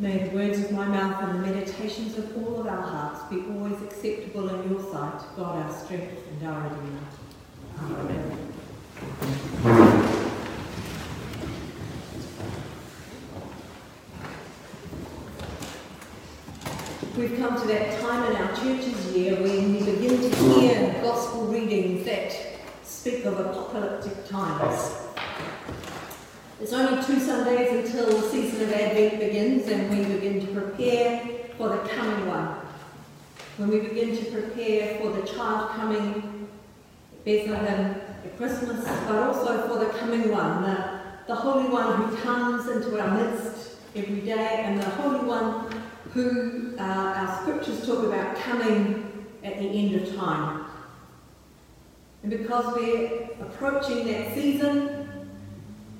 May the words of my mouth and the meditations of all of our hearts be always acceptable in your sight, God our strength and our Redeemer. Amen. We've come to that time in our church's year when we begin to hear gospel readings that speak of apocalyptic times. It's only two Sundays until the season of Advent begins and we begin to prepare for the coming one. When we begin to prepare for the child coming, Bethlehem at Christmas, but also for the coming one, the, the Holy One who comes into our midst every day and the Holy One who uh, our scriptures talk about coming at the end of time. And because we're approaching that season,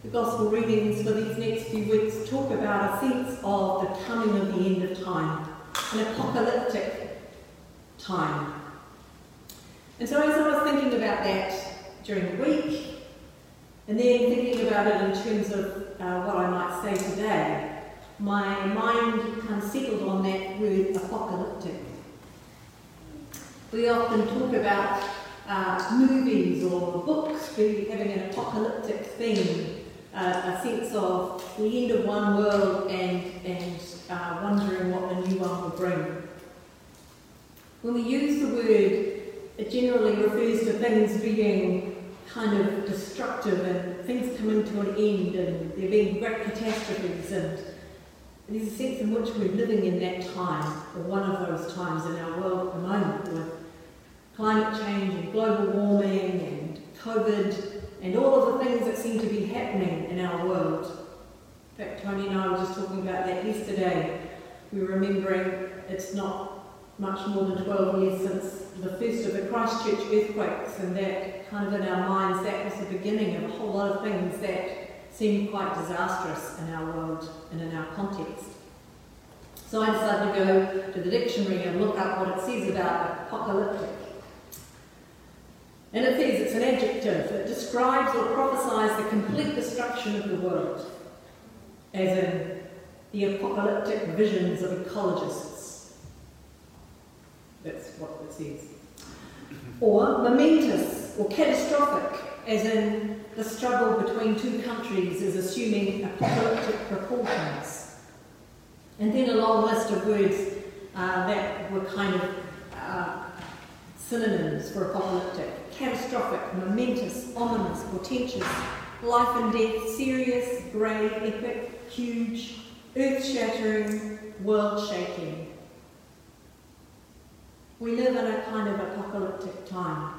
the Gospel readings for these next few weeks talk about a sense of the coming of the end of time, an apocalyptic time. And so as I was thinking about that during the week, and then thinking about it in terms of uh, what I might say today, my mind kind of settled on that word apocalyptic. We often talk about uh, movies or books having an apocalyptic theme uh, a sense of the end of one world and, and uh, wondering what the new one will bring. When we use the word, it generally refers to things being kind of destructive and things coming to an end and there being great catastrophes and there's a sense in which we're living in that time, or one of those times in our world at the moment with climate change and global warming and COVID and all of the things that seem to be happening in our world. In fact, Tony and I were just talking about that yesterday. We were remembering it's not much more than 12 years since the first of the Christchurch earthquakes, and that kind of in our minds, that was the beginning of a whole lot of things that seemed quite disastrous in our world and in our context. So I decided to go to the dictionary and look up what it says about apocalyptic. And it says it's an adjective that describes or prophesies the complete destruction of the world, as in the apocalyptic visions of ecologists. That's what it says. Or momentous or catastrophic, as in the struggle between two countries is assuming apocalyptic proportions. And then a long list of words uh, that were kind of uh, synonyms for apocalyptic catastrophic, momentous, ominous, portentous, life and death, serious, grave, epic, huge, earth shattering, world shaking. We live in a kind of apocalyptic time.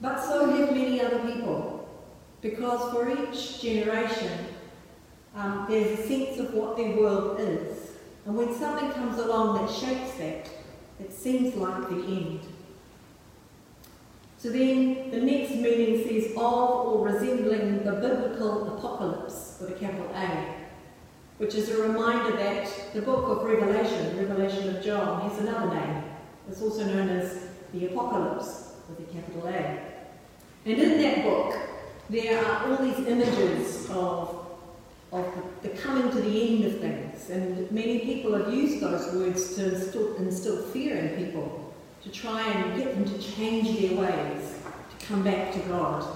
But so have many other people, because for each generation um, there's a sense of what their world is. And when something comes along that shakes that, it seems like the end. So then the next meaning says of or resembling the biblical apocalypse with a capital A, which is a reminder that the book of Revelation, Revelation of John, has another name. It's also known as the Apocalypse with a capital A. And in that book, there are all these images of, of the, coming to the end of things. And many people have used those words to instill, instill fear in people to try and get them to change their ways, to come back to God.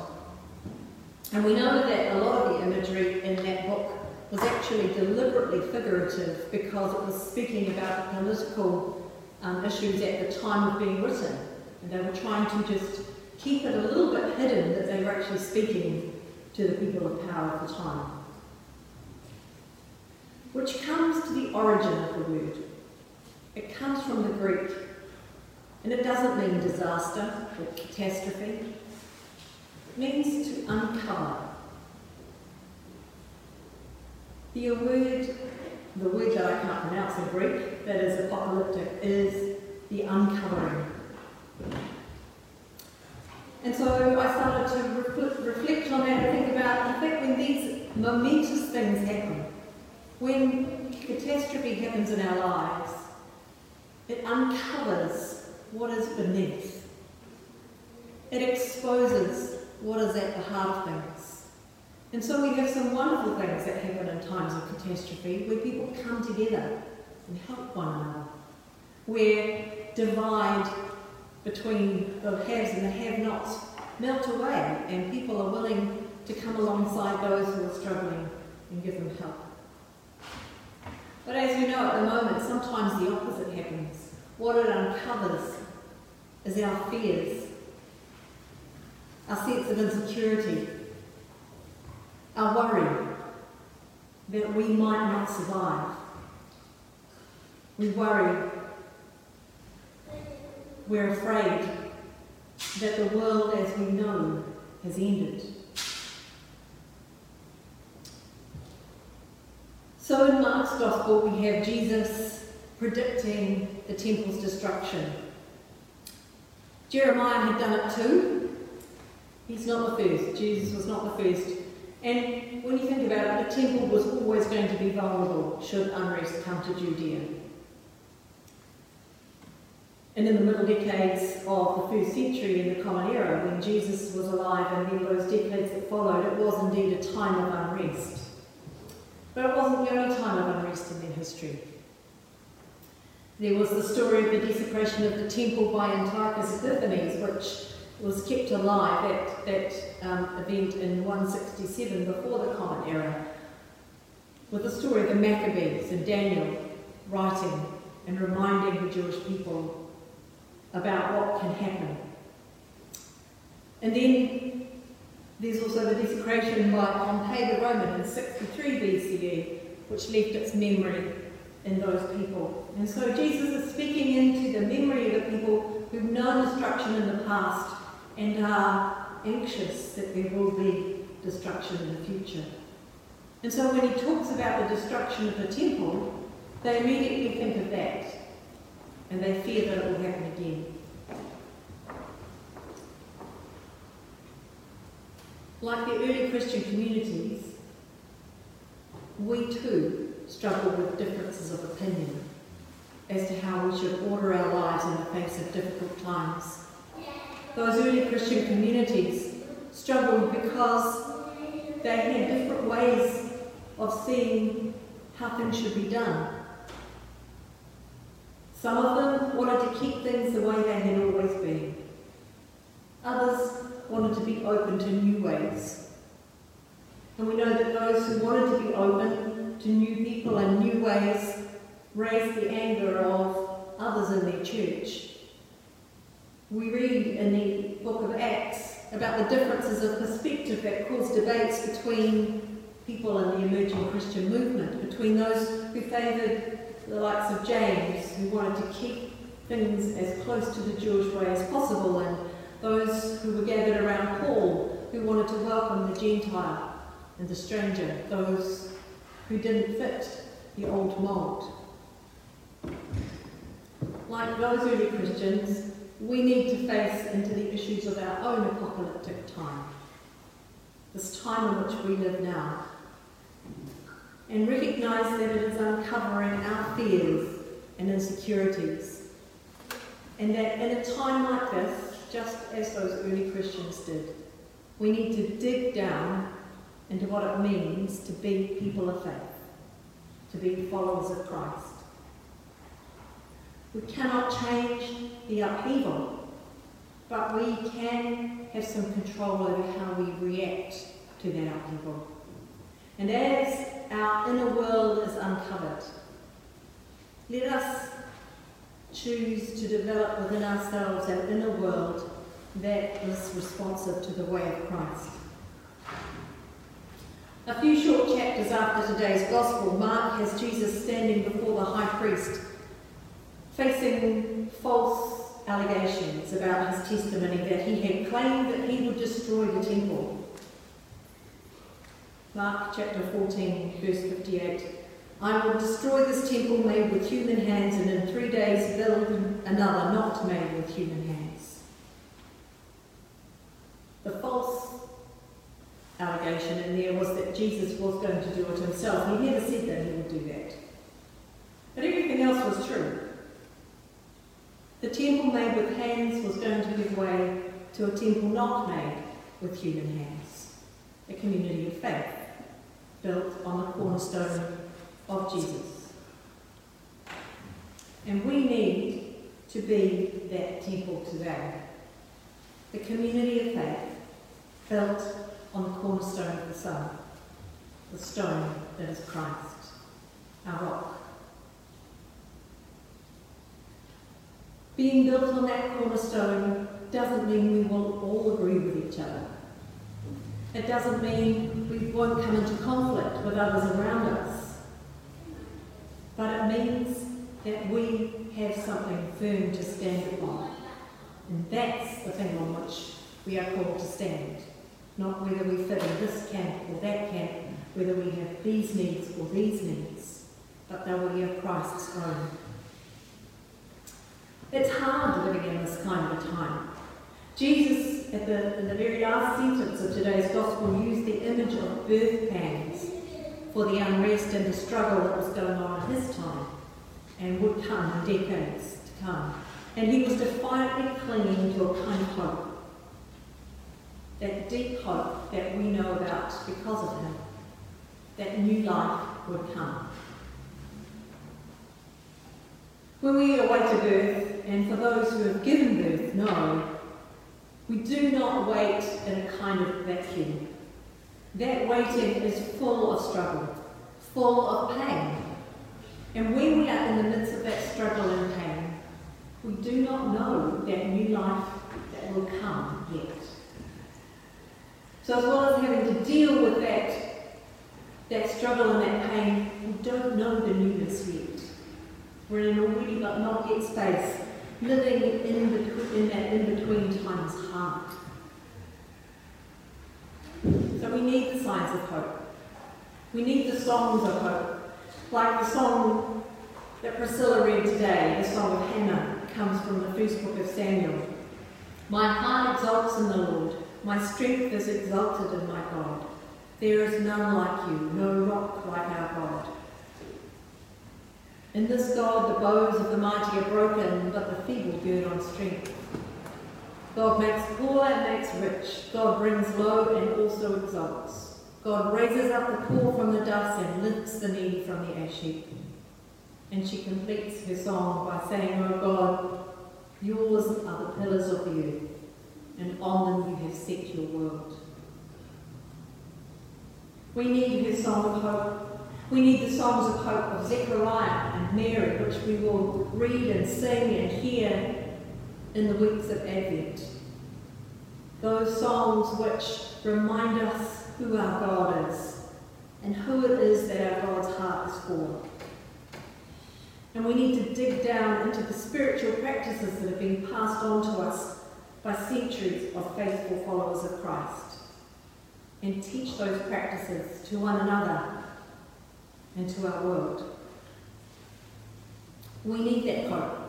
And we know that a lot of the imagery in that book was actually deliberately figurative because it was speaking about the political um, issues at the time of being written. And they were trying to just keep it a little bit hidden that they were actually speaking to the people of power at the time. Which comes to the origin of the word. It comes from the Greek and it doesn't mean disaster or catastrophe. It means to uncover. The word, the word that I can't pronounce in Greek, that is apocalyptic, is the uncovering. And so I started to reflect on that and think about the fact when these momentous things happen, when catastrophe happens in our lives, it uncovers what is beneath. It exposes what is at the heart of things. And so we have some wonderful things that happen in times of catastrophe where people come together and help one another, where divide between the haves and the have-nots melt away and people are willing to come alongside those who are struggling and give them help. But as you know, at the moment, sometimes the opposite happens. What it uncovers is our fears, our sense of insecurity, our worry that we might not survive. We worry, we're afraid that the world as we know has ended. So in Mark's Gospel, we have Jesus predicting the temple's destruction. Jeremiah had done it too. He's not the first. Jesus was not the first. And when you think about it, the temple was always going to be vulnerable should unrest come to Judea. And in the middle decades of the first century in the Common Era, when Jesus was alive and then those decades that followed, it was indeed a time of unrest. But it wasn't the only time of unrest in their history. There was the story of the desecration of the temple by Antiochus Epiphanes, which was kept alive at that um, event in 167 before the Common Era, with the story of the Maccabees and Daniel writing and reminding the Jewish people about what can happen. And then there's also the desecration by Pompey the Roman in 63 BCE, which left its memory in those people. And so Jesus is speaking into the memory of the people who've known destruction in the past and are anxious that there will be destruction in the future. And so when he talks about the destruction of the temple, they immediately think of that and they fear that it will happen again. Like the early Christian communities, we too struggle with differences of opinion as to how we should order our lives in the face of difficult times. Those early Christian communities struggled because they had different ways of seeing how things should be done. Some of them wanted to keep things the way they had always been. Others wanted to be open to new ways. And we know that those who wanted to be open to new people and new ways raised the anger of others in their church. We read in the book of Acts about the differences of perspective that caused debates between people in the emerging Christian movement, between those who favoured the likes of James, who wanted to keep things as close to the Jewish way as possible, and those who were gathered around Paul, who wanted to welcome the Gentile and the stranger, those who didn't fit the old mould. Like those early Christians, we need to face into the issues of our own apocalyptic time, this time in which we live now, and recognise that it is uncovering our fears and insecurities, and that in a time like this, just as those early Christians did. We need to dig down into what it means to be people of faith, to be followers of Christ. We cannot change the upheaval, but we can have some control over how we react to that upheaval. And as our inner world is uncovered, let us choose to develop within ourselves our inner world that is responsive to the way of Christ. A few short chapters after today's Gospel, Mark has Jesus standing before the high priest, facing false allegations about his testimony that he had claimed that he would destroy the temple. Mark chapter 14, verse 58. I will destroy this temple made with human hands, and in three days build another not made with human hands. The false allegation in there was Jesus was going to do it himself. He never said that he would do that. But everything else was true. The temple made with hands was going to give way to a temple not made with human hands, a community of faith. built on the cornerstone of Jesus. And we need to be that temple today. The community of faith built on the cornerstone of the Son, the stone that is Christ, our rock. Being built on that cornerstone doesn't mean we will all agree with each other. It doesn't mean we won't come into conflict with others around us. But it means that we have something firm to stand upon. And that's the thing on which we are called to stand. Not whether we fit in this camp or that camp, whether we have these needs or these needs, but that we are Christ's own. It's hard living in this kind of a time. Jesus, the, in the very last sentence of today's Gospel, used the image of birth pangs for the unrest and the struggle that was going on in his time and would come in decades to come. And he was defiantly clinging to a kind of hope. That deep hope that we know about because of him. That new life would come. When we await a birth, and for those who have given birth know, we do not wait in a kind of vacuum. That waiting is full of struggle, full of pain. And when we are in the midst of that struggle and pain, we do not know that new life that will come yet. So as well as having to deal with that, that struggle and that pain, we don't know the newness yet. We're in a already but not yet space, living in, between, in that in-between time is hard. So we need the signs of hope. We need the songs of hope, like the song that Priscilla read today, the song of Hannah, comes from the first book of Samuel. My heart exalts in the Lord, my strength is exalted in my God. There is none like you, no rock like our God. In this God, the bows of the mighty are broken, but the feeble gird on strength. God makes poor and makes rich. God brings low and also exalts. God raises up the poor from the dust and lifts the needy from the ash heap. And she completes her song by saying, O God, yours are the pillars of the earth, and on them you have set your world. We need her song of hope we need the songs of hope of Zechariah and Mary, which we will read and sing and hear in the weeks of Advent. Those songs which remind us who our God is and who it is that our God's heart is for. And we need to dig down into the spiritual practices that have been passed on to us by centuries of faithful followers of Christ and teach those practices to one another and to our world. We need that hope.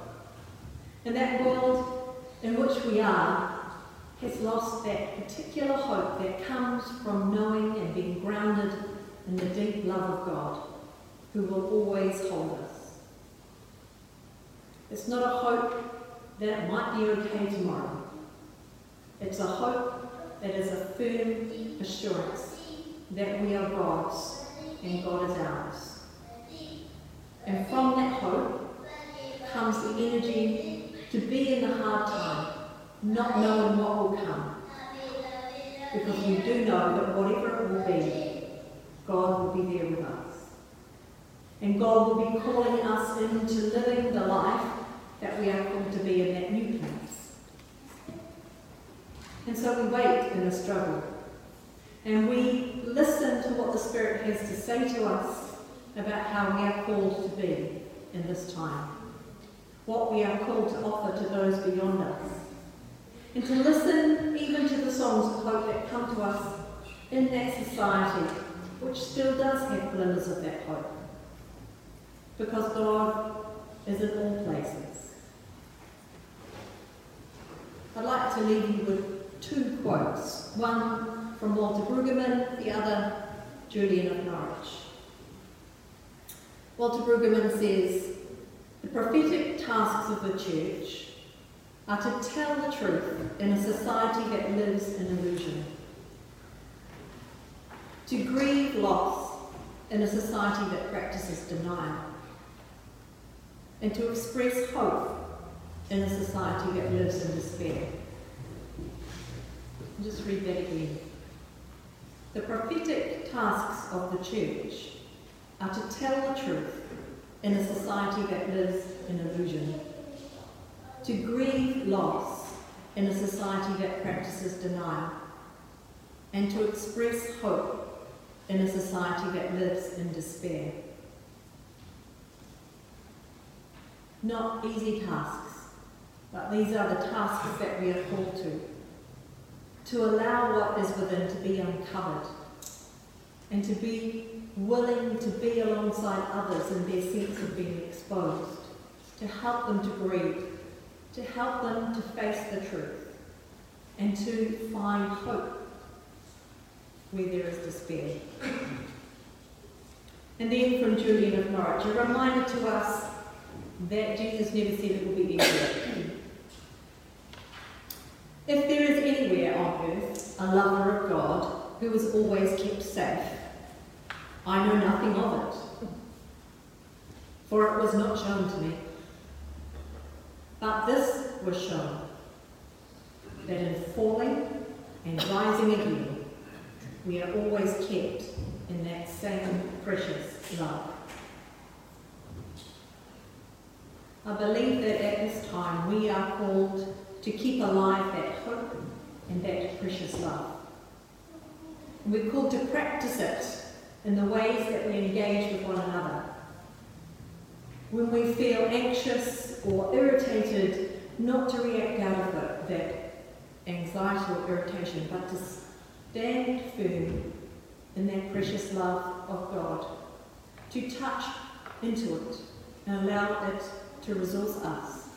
And that world in which we are has lost that particular hope that comes from knowing and being grounded in the deep love of God, who will always hold us. It's not a hope that it might be okay tomorrow. It's a hope that is a firm assurance that we are God's and God is ours. And from that hope comes the energy to be in the hard time, not knowing what will come. Because we do know that whatever it will be, God will be there with us. And God will be calling us into living the life that we are called to be in that new place. And so we wait in the struggle and we listen to what the Spirit has to say to us about how we are called to be in this time, what we are called to offer to those beyond us, and to listen even to the songs of hope that come to us in that society which still does have glimmers of that hope. Because God is in all places. I'd like to leave you with two quotes. One from Walter Brueggemann, the other Julian of Norwich. Walter Brueggemann says, the prophetic tasks of the church are to tell the truth in a society that lives in illusion, to grieve loss in a society that practices denial, and to express hope in a society that lives in despair. Just read that again. The prophetic tasks of the church are to tell the truth in a society that lives in illusion, to grieve loss in a society that practices denial, and to express hope in a society that lives in despair. Not easy tasks, but these are the tasks that we are called to. To allow what is within to be uncovered and to be willing to be alongside others in their sense of being exposed, to help them to breathe, to help them to face the truth, and to find hope where there is despair. And then from Julian of Norwich, a reminder to us that Jesus never said it will be easy. If there is anywhere on earth a lover of God who is always kept safe, I know nothing of it, for it was not shown to me. But this was shown, that in falling and rising again, we are always kept in that same precious love. I believe that at this time we are called to keep alive that hope and that precious love. we're called to practice it in the ways that we engage with one another. When we feel anxious or irritated, not to react out of it, that anxiety or irritation, but to stand firm in that precious love of God, to touch into it and allow it to resource us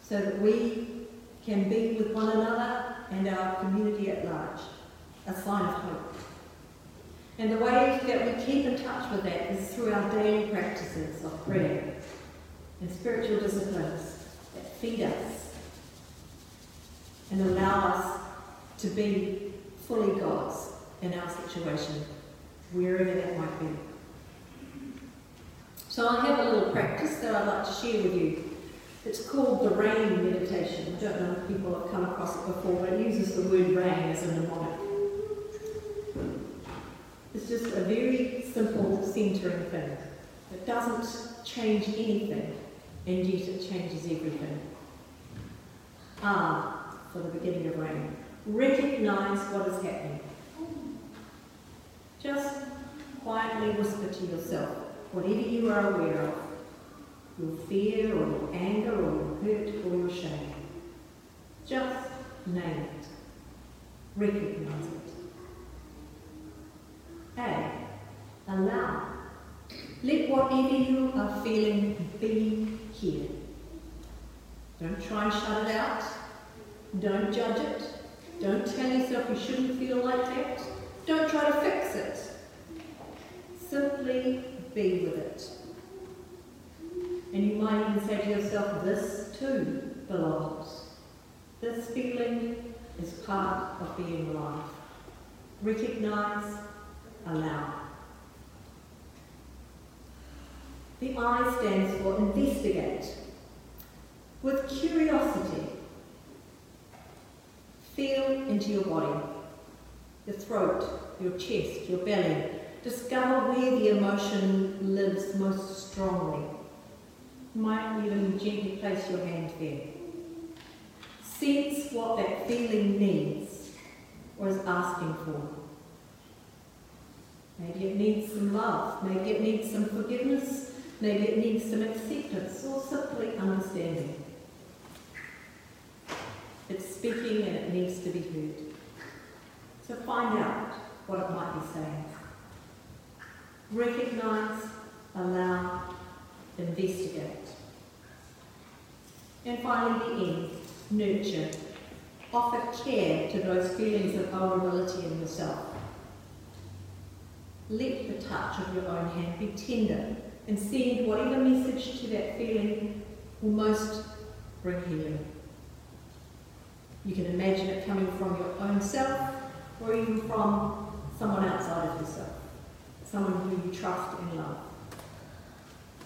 so that we can be with one another and our community at large, a sign of hope. And the way that we keep in touch with that is through our daily practices of prayer and spiritual disciplines that feed us and allow us to be fully God's in our situation, wherever that might be. So I have a little practice that I'd like to share with you. It's called the rain meditation. I don't know if people have come across it before, but it uses the word rain as a mnemonic. It's just a very simple centering thing. It doesn't change anything, and yet it changes everything. Ah, for the beginning of rain. Recognize what is happening. Just quietly whisper to yourself whatever you are aware of your fear or your anger or your hurt or your shame. Just name it. Recognize it. A. Allow. Let whatever you are feeling be here. Don't try and shut it out. Don't judge it. Don't tell yourself you shouldn't feel like that. Don't try to fix it. Simply be with it. And you might even say to yourself, this too belongs. This feeling is part of being alive. Recognize allow. The I stands for investigate. With curiosity, feel into your body, your throat, your chest, your belly. Discover where the emotion lives most strongly. Might even gently place your hand there. Sense what that feeling needs or is asking for. Maybe it needs some love. Maybe it needs some forgiveness. Maybe it needs some acceptance or simply understanding. It's speaking and it needs to be heard. So find out what it might be saying. Recognize, allow, investigate. And finally, the end, nurture. Offer care to those feelings of vulnerability in yourself. Let the touch of your own hand be tender and send whatever message to that feeling will most bring healing. You can imagine it coming from your own self or even from someone outside of yourself. someone who you trust and love.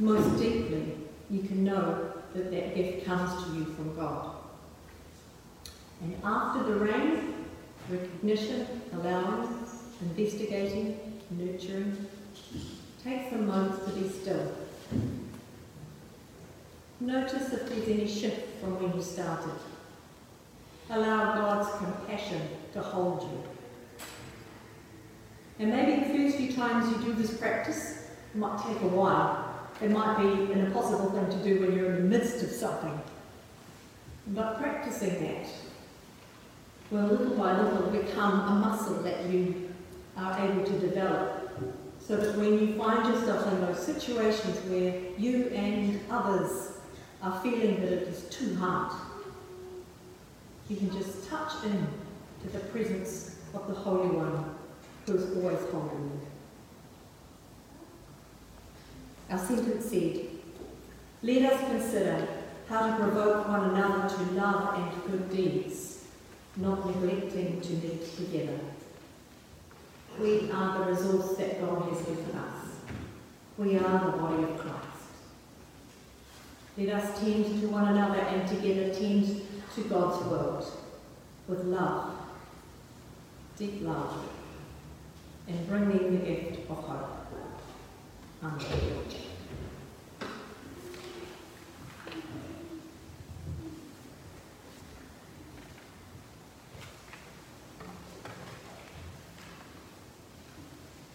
Most deeply, you can know that that gift comes to you from God. And after the rain, recognition, allowing, investigating, nurturing, take some moments to be still. Notice if there's any shift from when you started. Allow God's compassion to hold you. And maybe the first few times you do this practice, might take a while. It might be an impossible thing to do when you're in the midst of something. But practicing that will little by little become a muscle that you are able to develop. So that when you find yourself in those situations where you and others are feeling that it is too hard, you can just touch in to the presence of the Holy One who is always holding you. Our sentence said, Let us consider how to provoke one another to love and good deeds, not neglecting to meet together. We are the resource that God has given us. We are the body of Christ. Let us tend to one another and together tend to God's world with love, deep love, and bring them the gift of hope. Amen.